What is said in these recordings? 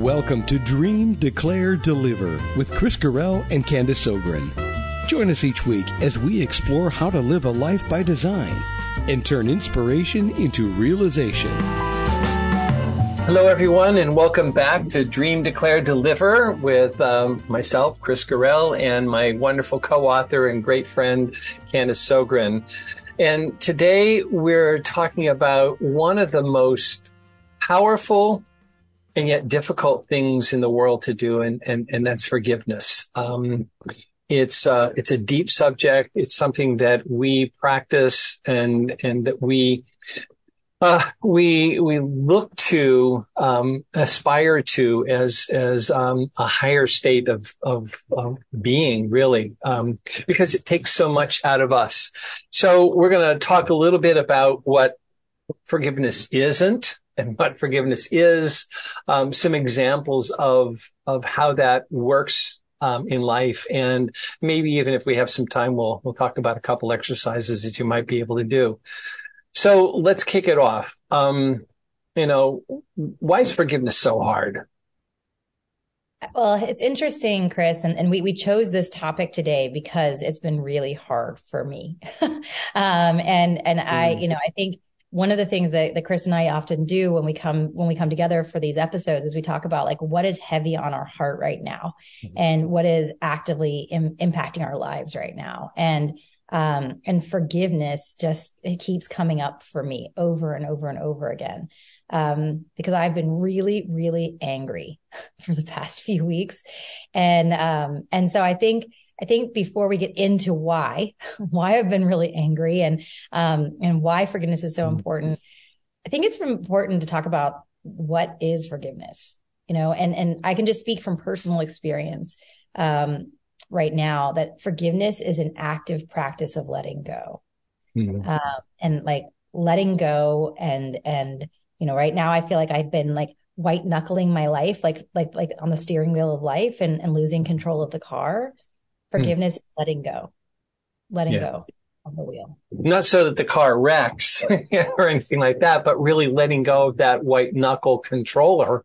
Welcome to Dream, Declare, Deliver with Kris Carell and Candace Ogren. Join us each week as we explore how to live a life by design and turn inspiration into realization. Hello, everyone, and welcome back to Dream, Declare, Deliver with um, myself, Kris Carell, and my wonderful co-author and great friend, Candace Ogren. And today we're talking about one of the most powerful and yet difficult things in the world to do, and and, and that's forgiveness. Um, it's uh, it's a deep subject. It's something that we practice and and that we uh, we we look to um, aspire to as as um, a higher state of of, of being, really, um, because it takes so much out of us. So we're going to talk a little bit about what forgiveness isn't and what forgiveness is, um, some examples of of how that works um, in life, and maybe even if we have some time, we'll we'll talk about a couple exercises that you might be able to do. So let's kick it off. Um, you know, why is forgiveness so hard? Well, it's interesting, Kris, and, and we, we chose this topic today because it's been really hard for me. um, and, and. I, you know, I think one of the things that, that Kris and I often do when we come when we come together for these episodes is we talk about like what is heavy on our heart right now mm-hmm. and what is actively Im- impacting our lives right now and um, and forgiveness just it keeps coming up for me over and over and over again um, because I've been really really angry for the past few weeks and um, and so I think I think before we get into why, why I've been really angry and, um, and why forgiveness is so mm-hmm. important, I think it's important to talk about what is forgiveness, you know, and, and I can just speak from personal experience, um, right now that forgiveness is an active practice of letting go. Mm-hmm. Uh, and like letting go and, and, you know, right now I feel like I've been like white knuckling my life, like, like, like on the steering wheel of life and, and losing control of the car. Hmm. Forgiveness, mm. letting go, letting yeah. go of the wheel. Not so that the car wrecks or anything like that, but really letting go of that white knuckle controller.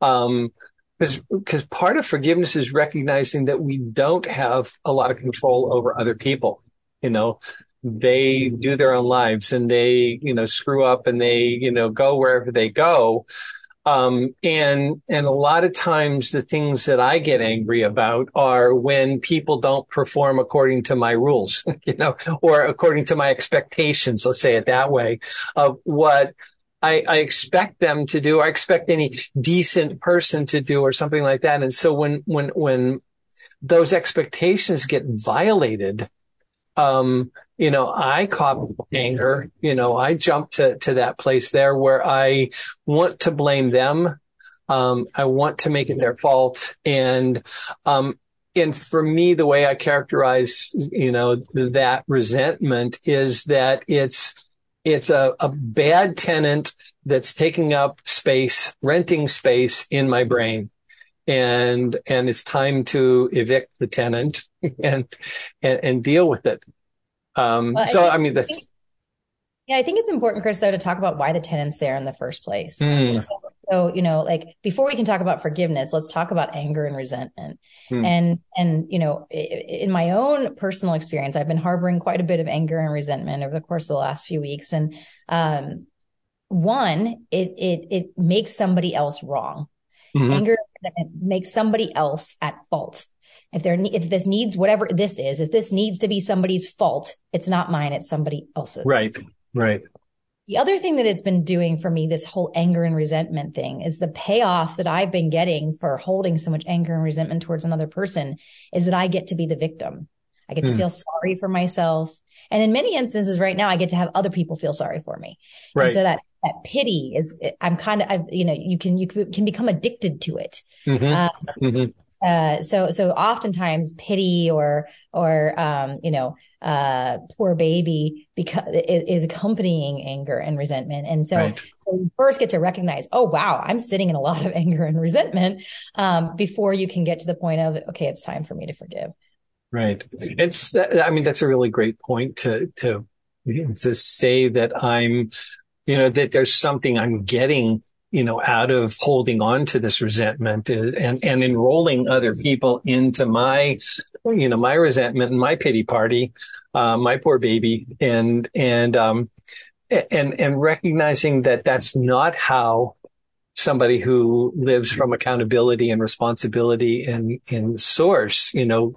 Um, because because part of forgiveness is recognizing that we don't have a lot of control over other people. You know, they do their own lives and they you know screw up and they you know go wherever they go. Um, and, and a lot of times the things that I get angry about are when people don't perform according to my rules, you know, or according to my expectations, let's say it that way, of what I, I, expect them to do. I expect any decent person to do or something like that. And so when, when, when those expectations get violated, um, you know, I caught anger, you know, I jumped to, to that place there where I want to blame them. Um, I want to make it their fault. And, um, and for me, the way I characterize, you know, that resentment is that it's, it's a, a bad tenant that's taking up space, renting space in my brain. And, and it's time to evict the tenant and, and, and deal with it. Um, well, so, I, I mean, that's. Yeah, I think it's important, Kris, though, to talk about why the tenant's there in the first place. Mm. So, so, you know, like before we can talk about forgiveness, let's talk about anger and resentment. Mm. And, and, you know, in my own personal experience, I've been harboring quite a bit of anger and resentment over the course of the last few weeks. And, um, one, it, it, it makes somebody else wrong. Mm-hmm. Anger makes somebody else at fault. If there, if this needs whatever this is, if this needs to be somebody's fault, it's not mine, it's somebody else's. Right. Right. The other thing that it's been doing for me, this whole anger and resentment thing is the payoff that I've been getting for holding so much anger and resentment towards another person is that I get to be the victim. I get to mm. feel sorry for myself. And in many instances right now, I get to have other people feel sorry for me. Right. And so that, that pity is, I'm kind of, I've, you know, you can, you can become addicted to it. Mm-hmm. Um, mm-hmm. Uh, so, so oftentimes pity or, or, um, you know, uh, poor baby because is accompanying anger and resentment. And so, right. so you first get to recognize, oh, wow, I'm sitting in a lot of anger and resentment, um, before you can get to the point of, okay, it's time for me to forgive. Right. It's, I mean, that's a really great point to, to, to say that I'm, you know, that there's something I'm getting you know, out of holding on to this resentment is, and, and enrolling other people into my, you know, my resentment and my pity party, uh, my poor baby. And, and, um, and, and recognizing that that's not how somebody who lives from accountability and responsibility and in source, you know,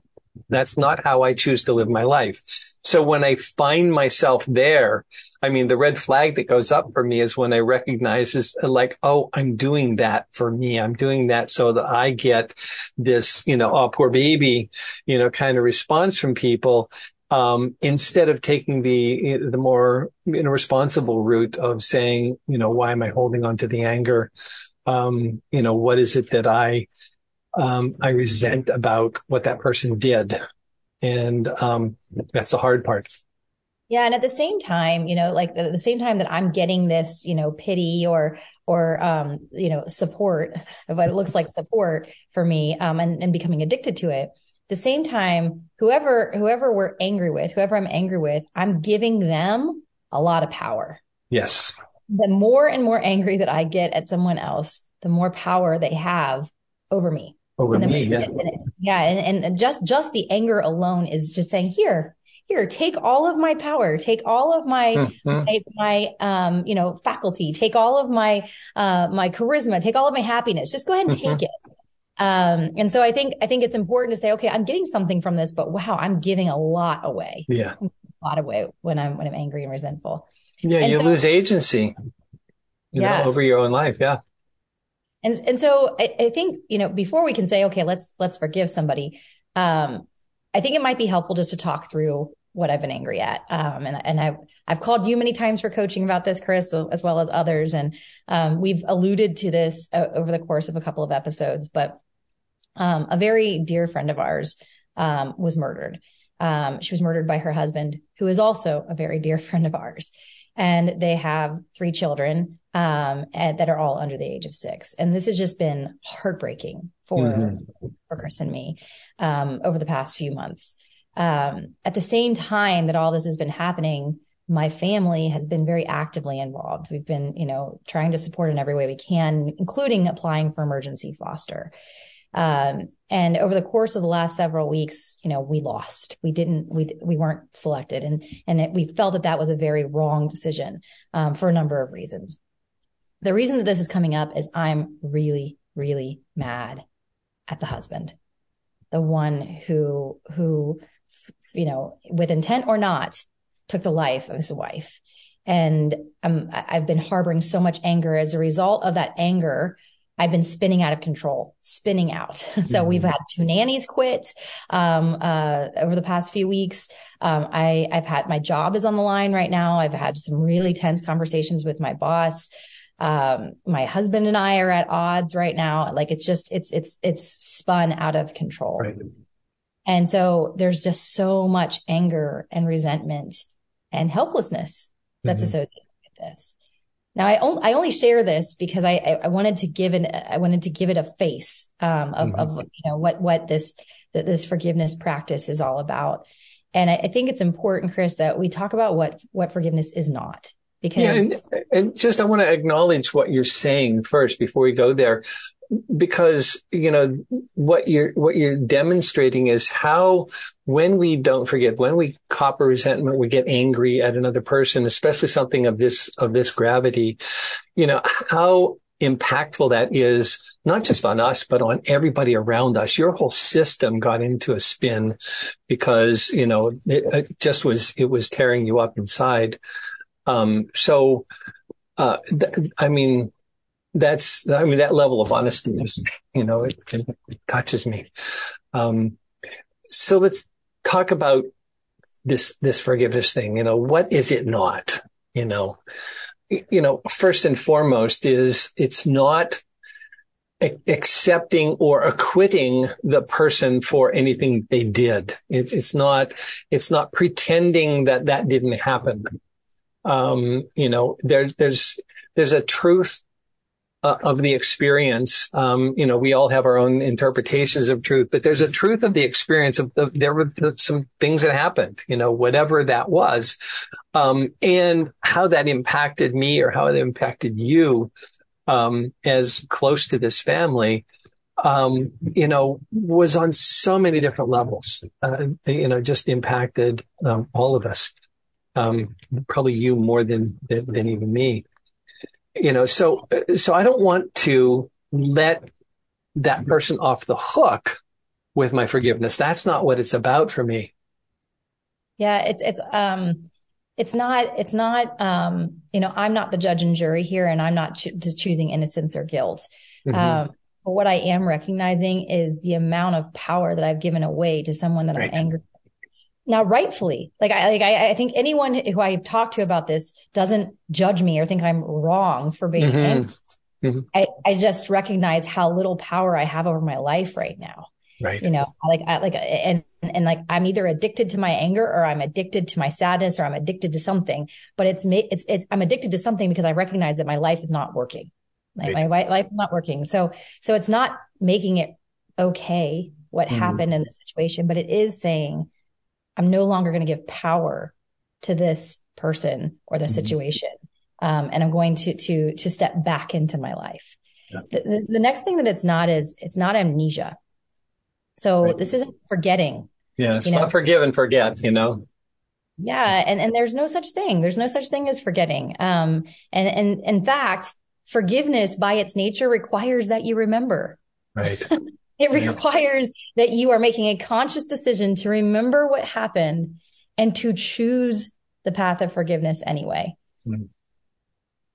that's not how I choose to live my life. So when I find myself there, I mean, the red flag that goes up for me is when I recognize is like, oh, I'm doing that for me. I'm doing that so that I get this, you know, oh, poor baby, you know, kind of response from people. Um, instead of taking the, the more you know, responsible route of saying, you know, why am I holding on to the anger? Um, you know, what is it that I, um, I resent about what that person did? And, um, that's the hard part. Yeah. And at the same time, you know, like at the same time that I'm getting this, you know, pity or, or, um, you know, support what it looks like support for me, um, and, and becoming addicted to it. the same time, whoever, whoever we're angry with, whoever I'm angry with, I'm giving them a lot of power. Yes. The more and more angry that I get at someone else, the more power they have over me. Over me, yeah. Yeah. And, and just, just the anger alone is just saying, here, here, take all of my power, take all of my, mm-hmm. my, my, um, you know, faculty, take all of my, uh, my charisma, take all of my happiness. Just go ahead and mm-hmm. take it. Um, and so I think, I think it's important to say, okay, I'm getting something from this, but wow, I'm giving a lot away. Yeah. A lot away when I'm, when I'm angry and resentful. Yeah. And you so, lose agency you Yeah. know, over your own life. Yeah. And, and so I, I think, you know, before we can say, okay, let's, let's forgive somebody, um, I think it might be helpful just to talk through what I've been angry at. Um, and, and I've, I've called you many times for coaching about this, Kris, as well as others. And, um, we've alluded to this uh, over the course of a couple of episodes, but, um, a very dear friend of ours, um, was murdered. Um, she was murdered by her husband, who is also a very dear friend of ours. And they have three children, um, and, that are all under the age of six. And this has just been heartbreaking for, Mm-hmm. for Kris and me, um, over the past few months. Um, at the same time that all this has been happening, my family has been very actively involved. We've been, you know, trying to support in every way we can, including applying for emergency foster. Um, and over the course of the last several weeks, you know, we lost. We didn't, we, we weren't selected and, and it, we felt that that was a very wrong decision, um, for a number of reasons. The reason that this is coming up is I'm really, really mad at the husband, the one who, who, you know, with intent or not, took the life of his wife. And um, I've been harboring so much anger as a result of that anger. I've been spinning out of control, spinning out. so we've had two nannies quit um, uh, over the past few weeks. Um, I, I've had my job is on the line right now. I've had some really tense conversations with my boss. Um, my husband and I are at odds right now. Like it's just, it's, it's, it's spun out of control. Right. And so there's just so much anger and resentment and helplessness that's Mhm. associated with this. Now, I only, I only share this because I, I wanted to give it, I wanted to give it a face, um, of, Mhm. of, you know, what, what this, that this forgiveness practice is all about. And I, I think it's important, Kris, that we talk about what, what forgiveness is not because Yeah, and, and just I want to acknowledge what you're saying first before we go there, because you know what you're what you're demonstrating is how when we don't forgive, when we copper resentment, we get angry at another person, especially something of this of this gravity. You know how impactful that is not just on us but on everybody around us your whole system got into a spin because you know it, it just was it was tearing you up inside um, so, uh, th- I mean, that's, I mean, that level of honesty just, you know, it, it touches me. Um, so let's talk about this, this forgiveness thing. You know, what is it not? You know, you know, first and foremost is it's not accepting or acquitting the person for anything they did. It's, it's not, it's not pretending that that didn't happen um, you know, there, there's, there's a truth uh, of the experience. Um, you know, we all have our own interpretations of truth, but there's a truth of the experience of the, there were some things that happened, you know, whatever that was, um, and how that impacted me or how it impacted you. um, as close to this family, um, you know, was on so many different levels. Uh, you know, just impacted um, all of us. Um, probably you more than, than, than even me. You know, so so I don't want to let that person off the hook with my forgiveness. That's not what it's about for me. Yeah, it's it's um it's not it's not um you know i'm not the judge and jury here and i'm not cho- just choosing innocence or guilt mm-hmm. um but what i am recognizing is the amount of power that i've given away to someone that right. i'm angry now rightfully like i like I, I, think anyone who i talk to about this doesn't judge me or think i'm wrong for being mm-hmm. angry mm-hmm. I, I just recognize how little power i have over my life right now right you know like I, like and and like I'm either addicted to my anger or I'm addicted to my sadness or I'm addicted to something. But it's it's it's I'm addicted to something because I recognize that my life is not working. Like right. my life is not working. So so it's not making it okay what mm happened in the situation, but it is saying I'm no longer going to give power to this person or the mm situation. Um, and I'm going to to to step back into my life. Yeah. The, the, the next thing that it's not is it's not amnesia. So right. this isn't forgetting. Yeah, it's not know? forgive and forget, you know. Yeah, and and there's no such thing. There's no such thing as forgetting. Um, and and in fact, forgiveness by its nature requires that you remember. Right. it requires that you are making a conscious decision to remember what happened and to choose the path of forgiveness anyway. Hmm.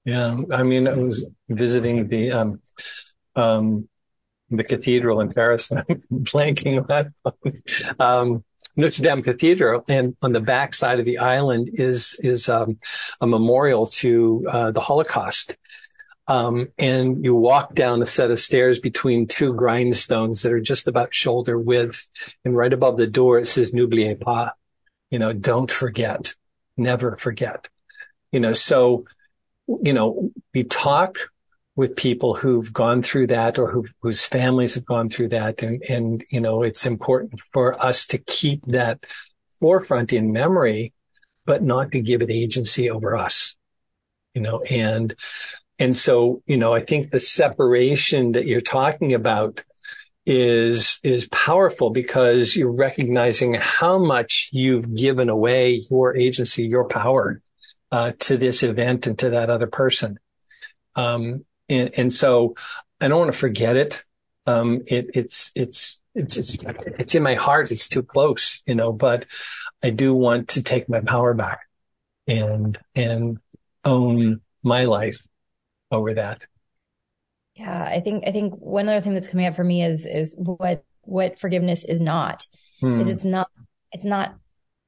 Yeah, I mean, I was visiting the um, um, the cathedral in Paris. I'm blanking on um, Notre Dame Cathedral, and on the back side of the island is is um, a memorial to uh, the Holocaust. Um, and you walk down a set of stairs between two grindstones that are just about shoulder width, and right above the door it says "N'oubliez pas," you know, don't forget, never forget. You know, so you know, we talk with people who've gone through that or who, whose families have gone through that. And, and, you know, it's important for us to keep that forefront in memory, but not to give it agency over us, you know, and, and so, you know, I think the separation that you're talking about is, is powerful because you're recognizing how much you've given away your agency, your power, uh, to this event and to that other person. Um, and, and so I don't want to forget it. Um, it, it's, it's, it's, it's, it's in my heart. It's too close, you know, but I do want to take my power back and, and own my life over that. Yeah. I think, I think one other thing that's coming up for me is, is what, what forgiveness is not, hmm. is it's not, it's not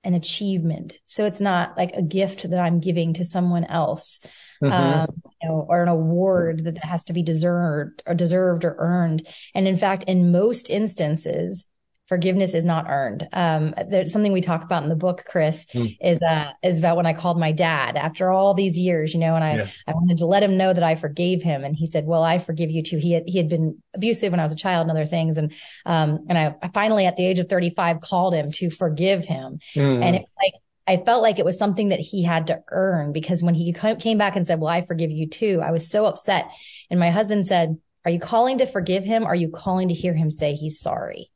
an achievement. So it's not like a gift that I'm giving to someone else mm-hmm. um, you know, or an award that has to be deserved or deserved or earned. And in fact, in most instances, forgiveness is not earned. Um, there's something we talk about in the book, Kris, mm. is, uh, is about when I called my dad after all these years, you know, and I, yeah. I wanted to let him know that I forgave him. And he said, well, I forgive you too. He had, he had been abusive when I was a child and other things. And, um, and I, I finally at the age of 35 called him to forgive him. Mm. And it like, I felt like it was something that he had to earn because when he came back and said, well, I forgive you too, I was so upset. And my husband said, are you calling to forgive him? Are you calling to hear him say he's sorry?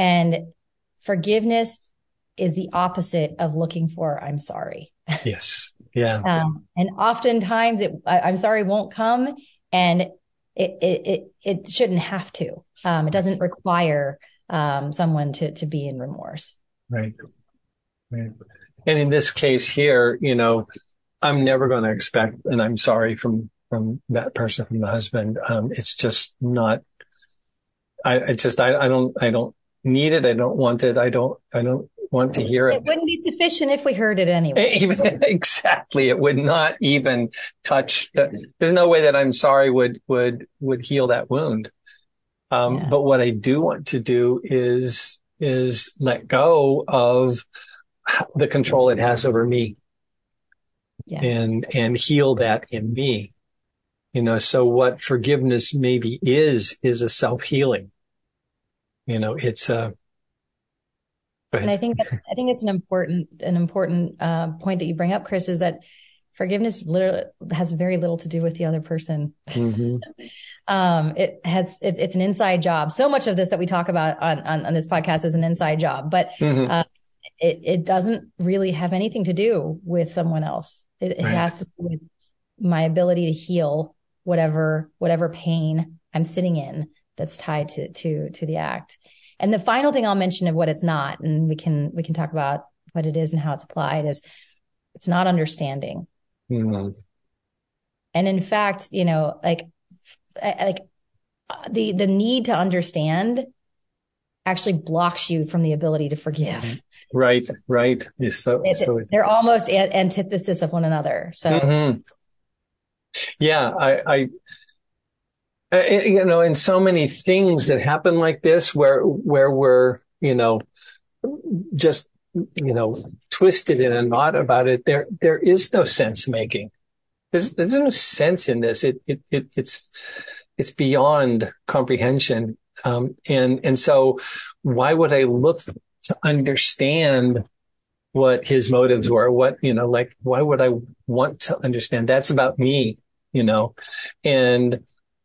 And forgiveness is the opposite of looking for, I'm sorry. Yes. Yeah. um, and oftentimes it, I, am sorry won't come and it, it, it, it shouldn't have to. Um, it doesn't require, um, someone to, to be in remorse. Right. Right. And in this case here, you know, I'm never going to expect, and I'm sorry from, from that person, from the husband. Um, it's just not, I, I just, I, I don't, I don't need it. I don't want it. I don't, I don't want to hear it. It wouldn't be sufficient if we heard it anyway. exactly. It would not even touch. There's no way that I'm sorry would, would, would heal that wound. Um, yeah. but what I do want to do is, is let go of the control it has over me yeah. and, and heal that in me. You know, so what forgiveness maybe is, is a self healing. You know, it's a, and I think that's, I think it's an important, an important, uh, point that you bring up, Kris, is that forgiveness literally has very little to do with the other person. Mm-hmm. um, it has, it, it's an inside job. So much of this that we talk about on, on, on this podcast is an inside job, but, mm-hmm. uh, it, it doesn't really have anything to do with someone else. It, it has to do with my ability to heal whatever, whatever pain I'm sitting in that's tied to, to, to the act. And the final thing I'll mention of what it's not, and we can, we can talk about what it is and how it's applied is it's not understanding. Mm-hmm. And in fact, you know, like, like the, the need to understand actually blocks you from the ability to forgive. Right, right. so, it, so they're almost a- antithesis of one another. So, mm-hmm. yeah, I, I, you know, in so many things that happen like this, where where we're, you know, just, you know, twisted in a knot about it, there there is no sense making. There's there's no sense in this. It it, it it's it's beyond comprehension. Um, and and so, why would I look to understand what his motives were? What you know, like why would I want to understand? That's about me, you know, and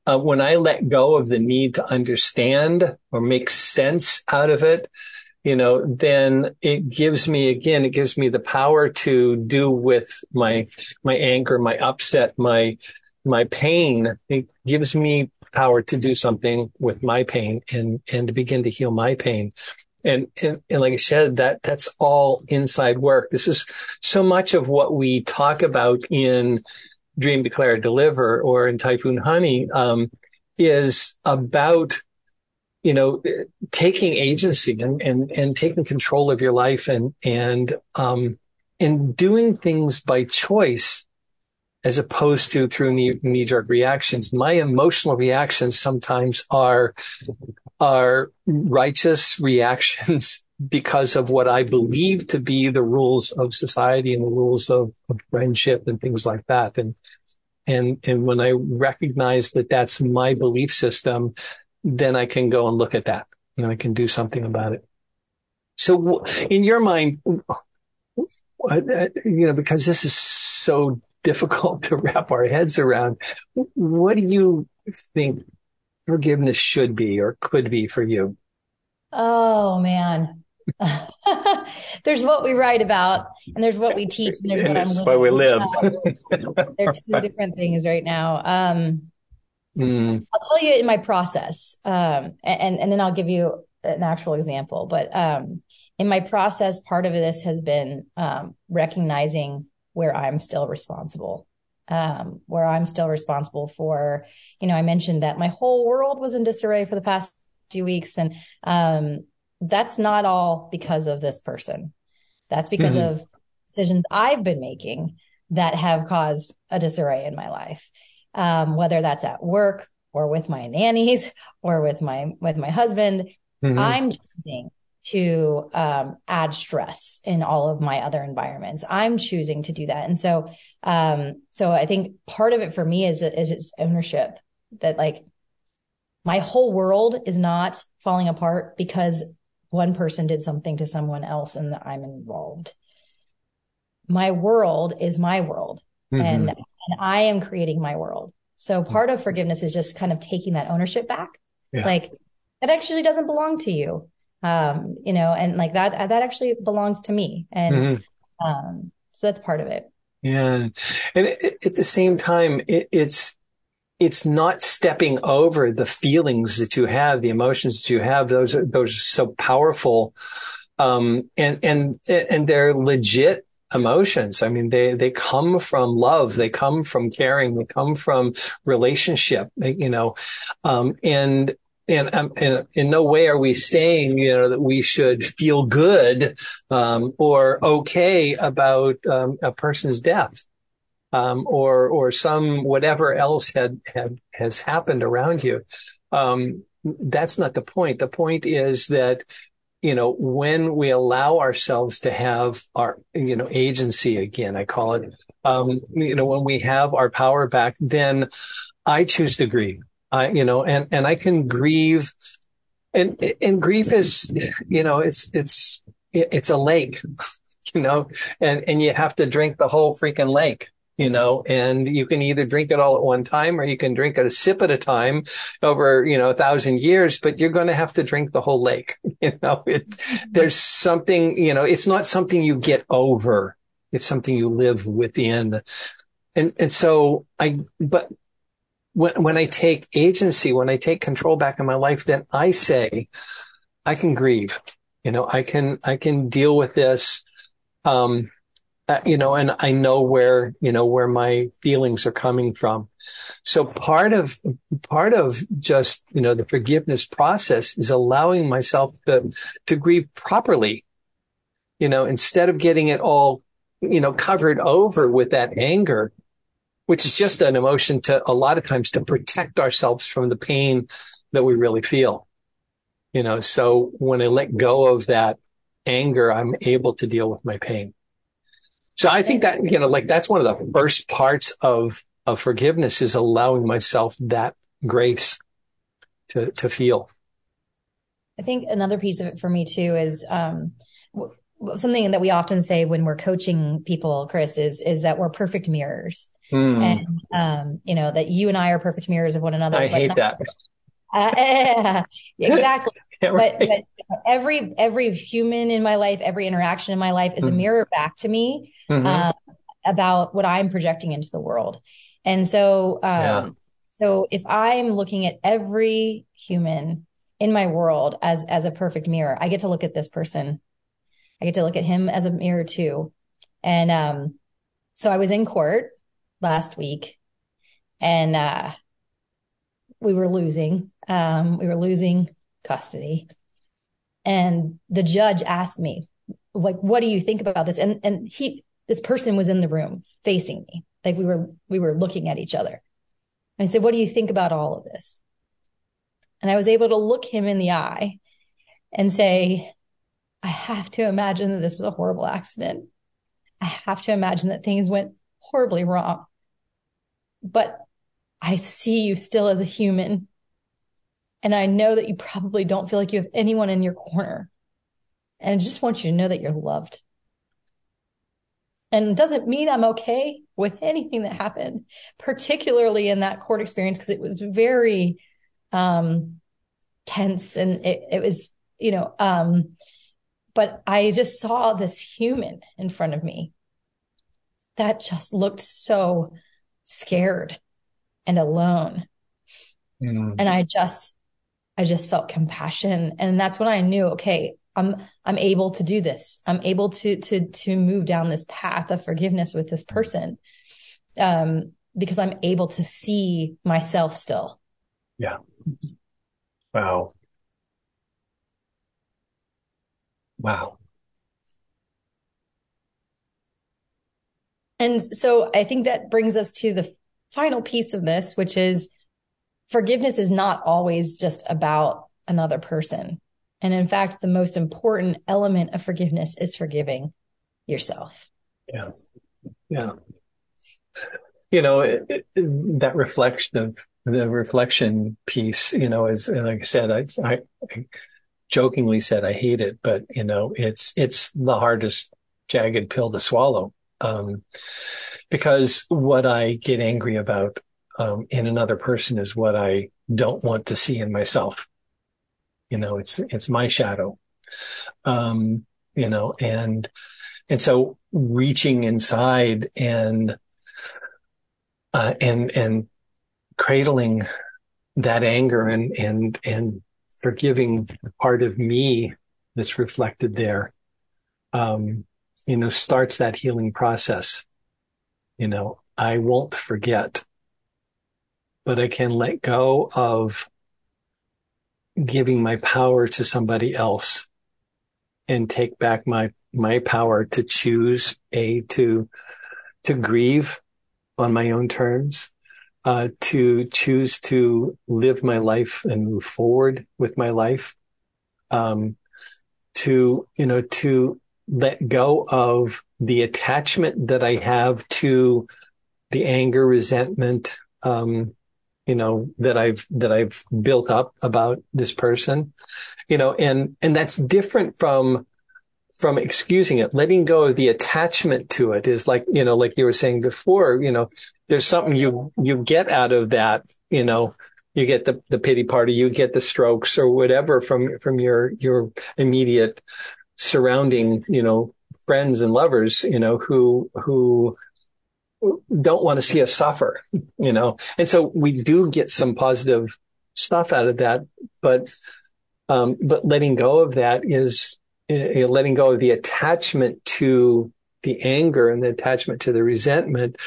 uh, when I let go of the need to understand or make sense out of it, you know, then it gives me again, it gives me the power to do with my, my anger, my upset, my, my pain. It gives me power to do something with my pain and, and to begin to heal my pain. And, and, and like I said, that, that's all inside work. This is so much of what we talk about in Dream, Declare, Deliver or in Typhoon Honey, um, is about, you know, taking agency and, and, and taking control of your life and, and, um, and doing things by choice as opposed to through knee jerk reactions. My emotional reactions sometimes are, are righteous reactions because of what I believe to be the rules of society and the rules of, of friendship and things like that. And, and, and when I recognize that that's my belief system, then I can go and look at that and I can do something about it. So in your mind, you know, because this is so difficult to wrap our heads around, what do you think forgiveness should be or could be for you? Oh man. there's what we write about and there's what we teach and there's and what I'm why we live. They're two different things right now. Um, mm. I'll tell you in my process, um, and, and then I'll give you an actual example. But um, in my process, part of this has been um, recognizing where I'm still responsible. Um, where I'm still responsible for, you know, I mentioned that my whole world was in disarray for the past few weeks, and um, that's not all because of this person. That's because mm-hmm. of decisions I've been making that have caused a disarray in my life. Um, whether that's at work or with my nannies or with my, with my husband, mm-hmm. I'm choosing to, um, add stress in all of my other environments. I'm choosing to do that. And so, um, so I think part of it for me is, is it's ownership that like my whole world is not falling apart because one person did something to someone else and I'm involved. My world is my world mm-hmm. and, and I am creating my world. So part of forgiveness is just kind of taking that ownership back. Yeah. Like it actually doesn't belong to you. Um, you know, and like that, that actually belongs to me. And, mm-hmm. um, so that's part of it. Yeah. And at the same time, it, it's, it's not stepping over the feelings that you have, the emotions that you have. Those are, those are so powerful. Um, and, and, and they're legit emotions. I mean, they, they come from love. They come from caring. They come from relationship, you know, um, and, and, um, and, in no way are we saying, you know, that we should feel good, um, or okay about, um, a person's death um, or or some whatever else had had has happened around you. Um, that's not the point. The point is that you know when we allow ourselves to have our you know agency again, I call it. Um, you know when we have our power back, then I choose to grieve. I you know and and I can grieve. And, and grief is, you know, it's, it's, it's a lake, you know, and, and you have to drink the whole freaking lake you know, and you can either drink it all at one time or you can drink it a sip at a time over, you know, a thousand years, but you're going to have to drink the whole lake. You know, it's, there's something, you know, it's not something you get over. It's something you live within. And, and so I, but when, when I take agency, when I take control back in my life, then I say, I can grieve. You know, I can, I can deal with this. Um, uh, you know, and I know where, you know, where my feelings are coming from. So part of, part of just, you know, the forgiveness process is allowing myself to, to grieve properly, you know, instead of getting it all, you know, covered over with that anger, which is just an emotion to a lot of times to protect ourselves from the pain that we really feel. You know, so when I let go of that anger, I'm able to deal with my pain. So I think that, you know, like that's one of the first parts of, of forgiveness is allowing myself that grace to, to feel. I think another piece of it for me too is, um, something that we often say when we're coaching people, Kris, is, is that we're perfect mirrors. Mm. And, um, you know, that you and I are perfect mirrors of one another. I hate that. Uh, exactly. yeah, right. but, but, every, every human in my life, every interaction in my life is mm. a mirror back to me mm-hmm. uh, about what I'm projecting into the world. And so, um, yeah. so if I'm looking at every human in my world as, as a perfect mirror, I get to look at this person. I get to look at him as a mirror too. And, um, so I was in court last week and, uh, we were losing, um, we were losing custody. And the judge asked me, like, what do you think about this? And, and he, this person was in the room facing me. Like we were, we were looking at each other. And I said, what do you think about all of this? And I was able to look him in the eye and say, I have to imagine that this was a horrible accident. I have to imagine that things went horribly wrong. But I see you still as a human. And I know that you probably don't feel like you have anyone in your corner. And I just want you to know that you're loved. And it doesn't mean I'm okay with anything that happened, particularly in that court experience, because it was very um, tense and it, it was, you know, um, but I just saw this human in front of me that just looked so scared and alone. Mm. And I just, I just felt compassion. And that's when I knew, okay, I'm, I'm able to do this. I'm able to, to, to move down this path of forgiveness with this person. Um, because I'm able to see myself still. Yeah. Wow. Wow. And so I think that brings us to the final piece of this, which is forgiveness is not always just about another person. And in fact, the most important element of forgiveness is forgiving yourself. Yeah. Yeah. You know, it, it, that reflection of the reflection piece, you know, is like I said, I, I, I jokingly said I hate it, but you know, it's, it's the hardest jagged pill to swallow. Um, because what I get angry about, um, in another person is what I don't want to see in myself. You know, it's, it's my shadow. Um, you know, and, and so reaching inside and, uh, and, and cradling that anger and, and, and forgiving the part of me that's reflected there, um, you know, starts that healing process. You know, I won't forget, but I can let go of giving my power to somebody else and take back my my power to choose a to to grieve on my own terms uh, to choose to live my life and move forward with my life um, to you know to let go of the attachment that i have to the anger resentment um, you know, that I've, that I've built up about this person, you know, and, and that's different from, from excusing it, letting go of the attachment to it is like, you know, like you were saying before, you know, there's something you, you get out of that, you know, you get the, the pity party, you get the strokes or whatever from, from your, your immediate surrounding, you know, friends and lovers, you know, who, who don't want to see us suffer, you know, and so we do get some positive stuff out of that, but, um, but letting go of that is you know, letting go of the attachment to the anger and the attachment to the resentment,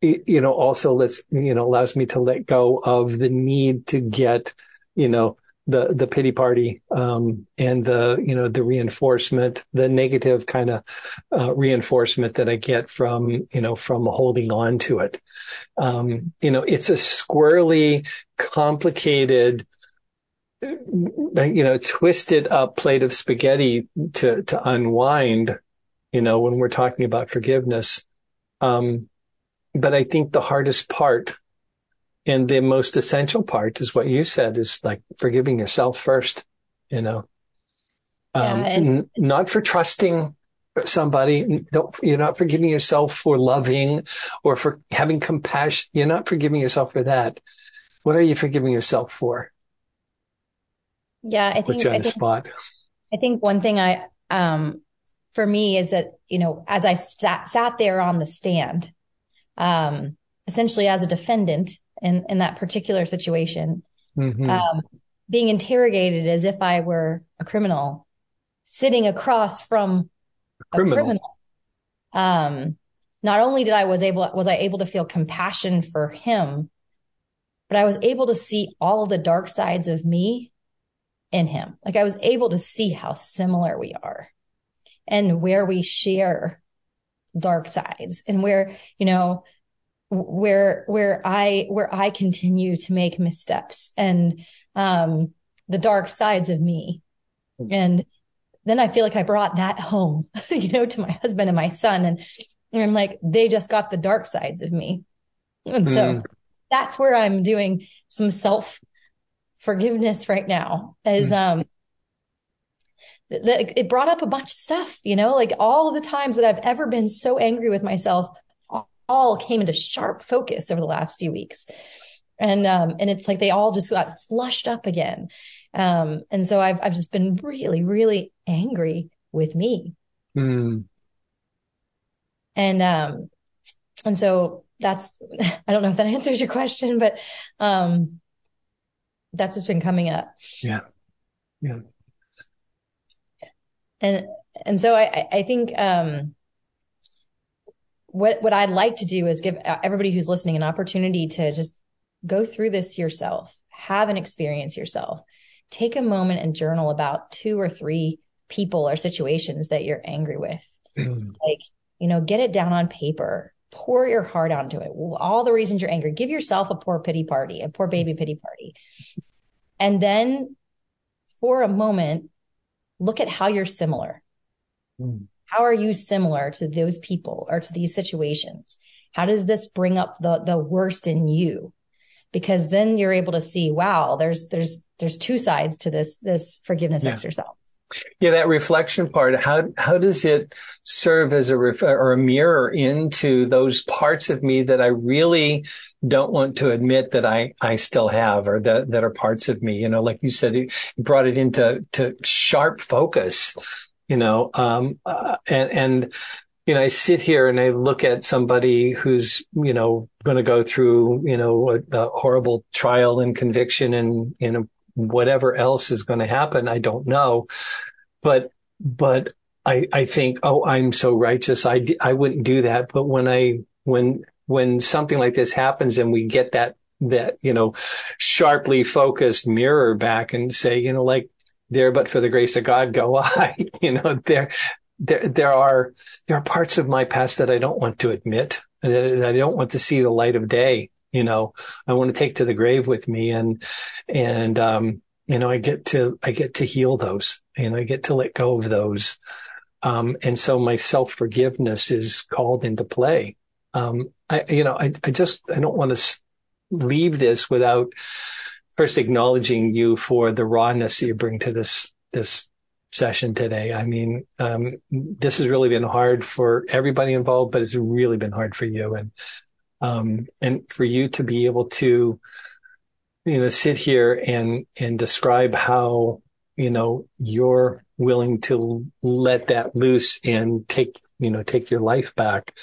you know, also lets, you know, allows me to let go of the need to get, you know, the, the pity party, um, and the, you know, the reinforcement, the negative kind of, uh, reinforcement that I get from, you know, from holding on to it. Um, you know, it's a squirrely, complicated, you know, twisted up plate of spaghetti to, to unwind, you know, when we're talking about forgiveness. Um, but I think the hardest part and the most essential part is what you said is like forgiving yourself first, you know, um, yeah, and- n- not for trusting somebody. Don't, you're not forgiving yourself for loving or for having compassion. You're not forgiving yourself for that. What are you forgiving yourself for? Yeah, I think, I think, spot. I think one thing I, um, for me is that, you know, as I sat, sat there on the stand, um, essentially as a defendant in, in that particular situation, mm-hmm. um, being interrogated as if I were a criminal sitting across from a criminal. A criminal. Um, not only did I was able, was I able to feel compassion for him, but I was able to see all of the dark sides of me in him. Like I was able to see how similar we are and where we share dark sides and where, you know, where, where I, where I continue to make missteps and, um, the dark sides of me. And then I feel like I brought that home, you know, to my husband and my son. And, and I'm like, they just got the dark sides of me. And so mm. that's where I'm doing some self forgiveness right now is, mm. um, the, it brought up a bunch of stuff, you know, like all the times that I've ever been so angry with myself all came into sharp focus over the last few weeks. And, um, and it's like they all just got flushed up again. Um, and so I've, I've just been really, really angry with me. Mm. And, um, and so that's, I don't know if that answers your question, but, um, that's what's been coming up. Yeah. Yeah. And, and so I, I think, um, what, what I'd like to do is give everybody who's listening an opportunity to just go through this yourself, have an experience yourself, take a moment and journal about two or three people or situations that you're angry with. Like, you know, get it down on paper, pour your heart onto it. All the reasons you're angry. Give yourself a poor pity party, a poor baby pity party. And then for a moment, look at how you're similar. Mm. How are you similar to those people or to these situations? How does this bring up the, the worst in you? Because then you're able to see, wow, there's, there's, there's two sides to this, this forgiveness yeah. exercise. Yeah, that reflection part. How how does it serve as a ref- or a mirror into those parts of me that I really don't want to admit that I I still have, or that that are parts of me? You know, like you said, it brought it into to sharp focus. You know, um, uh, and and you know, I sit here and I look at somebody who's, you know, going to go through, you know, a, a, horrible trial and conviction and, you know, whatever else is going to happen, I don't know. But, but I, I think, oh, I'm so righteous. I, I wouldn't do that. But when I, when, when something like this happens and we get that, that, you know, sharply focused mirror back and say, you know, like there, but for the grace of God, go I, you know, there, there, there are, there are parts of my past that I don't want to admit, that I don't want to see the light of day you know, I want to take to the grave with me and, and, um, you know, I get to, I get to heal those and I get to let go of those. Um, and so my self forgiveness is called into play. Um, I, you know, I, I just, I don't want to leave this without first acknowledging you for the rawness that you bring to this, this session today. I mean, um, this has really been hard for everybody involved, but it's really been hard for you. And, um, and for you to be able to, you know, sit here and, and describe how, you know, you're willing to let that loose and take, you know, take your life back.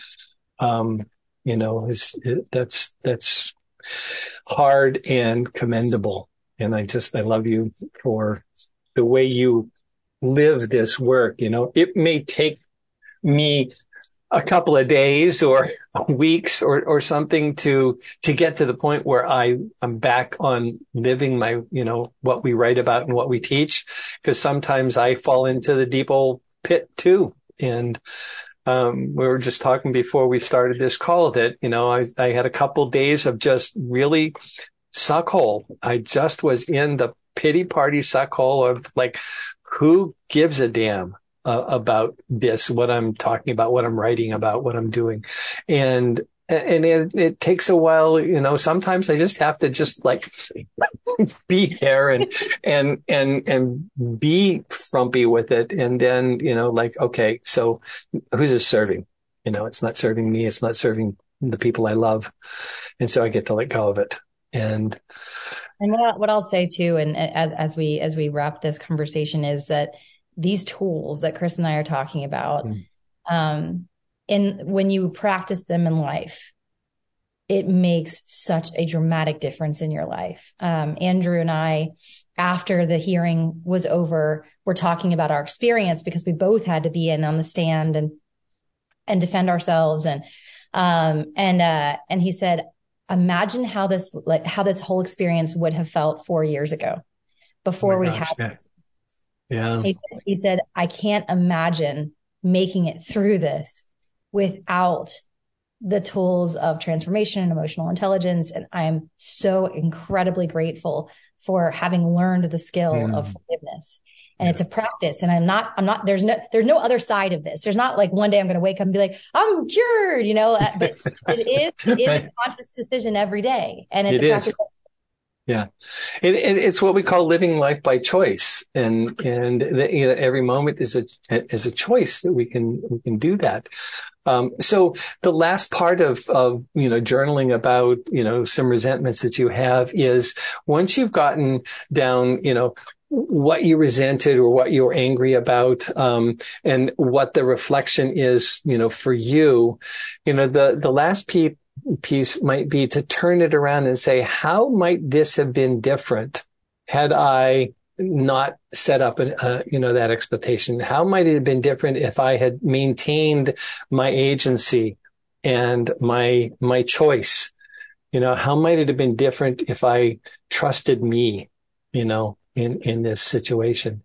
Um, you know, is, that's, that's hard and commendable. And I just, I love you for the way you live this work. You know, it may take me a couple of days or weeks or, or something to, to get to the point where I, I'm back on living my, you know, what we write about and what we teach. Cause sometimes I fall into the deep old pit too. And, um, we were just talking before we started this call that, you know, I, I had a couple days of just really suckhole. I just was in the pity party suckhole of like, who gives a damn uh, about this, what I'm talking about, what I'm writing about, what I'm doing. And, and it, it takes a while, you know, sometimes I just have to just like be there and, and, and, and be frumpy with it. And then, you know, like, okay, so who's it serving? You know, it's not serving me. It's not serving the people I love. And so I get to let go of it. And, and what, what I'll say too, and as, as we, as we wrap this conversation is that these tools that Kris and I are talking about, mm. um, in when you practice them in life, it makes such a dramatic difference in your life. Um, Andrew and I, after the hearing was over, were talking about our experience because we both had to be in on the stand and and defend ourselves and um and uh and he said imagine how this like how this whole experience would have felt four years ago before oh we gosh, had yeah. Yeah. He said, he said, I can't imagine making it through this without the tools of transformation and emotional intelligence. And I'm so incredibly grateful for having learned the skill mm. of forgiveness and yeah. it's a practice. And I'm not, I'm not, there's no, there's no other side of this. There's not like one day I'm going to wake up and be like, I'm cured, you know, uh, but it is, it is a conscious decision every day. And it's it a practice. Is. Yeah. It, it, it's what we call living life by choice. And, and the, you know, every moment is a, is a choice that we can, we can do that. Um, so the last part of, of, you know, journaling about, you know, some resentments that you have is once you've gotten down, you know, what you resented or what you were angry about, um, and what the reflection is, you know, for you, you know, the, the last piece, piece might be to turn it around and say, how might this have been different had I not set up, a, uh, you know, that expectation? How might it have been different if I had maintained my agency and my, my choice? You know, how might it have been different if I trusted me, you know, in, in this situation.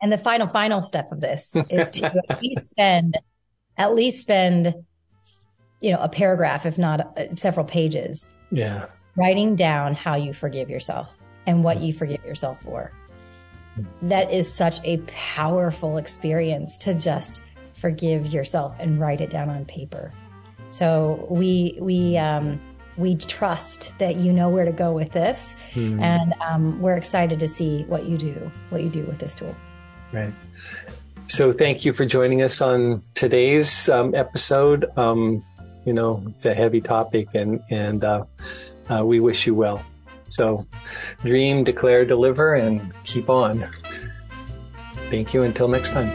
And the final, final step of this is to at least spend, at least spend, you know, a paragraph, if not uh, several pages. Yeah. Writing down how you forgive yourself and what you forgive yourself for. That is such a powerful experience to just forgive yourself and write it down on paper. So we, we, um, we trust that you know where to go with this, mm. and um, we're excited to see what you do, what you do with this tool. Right. So thank you for joining us on today's um, episode. Um, you know, it's a heavy topic, and and uh, uh, we wish you well. So, dream, declare, deliver, and keep on. Thank you. Until next time.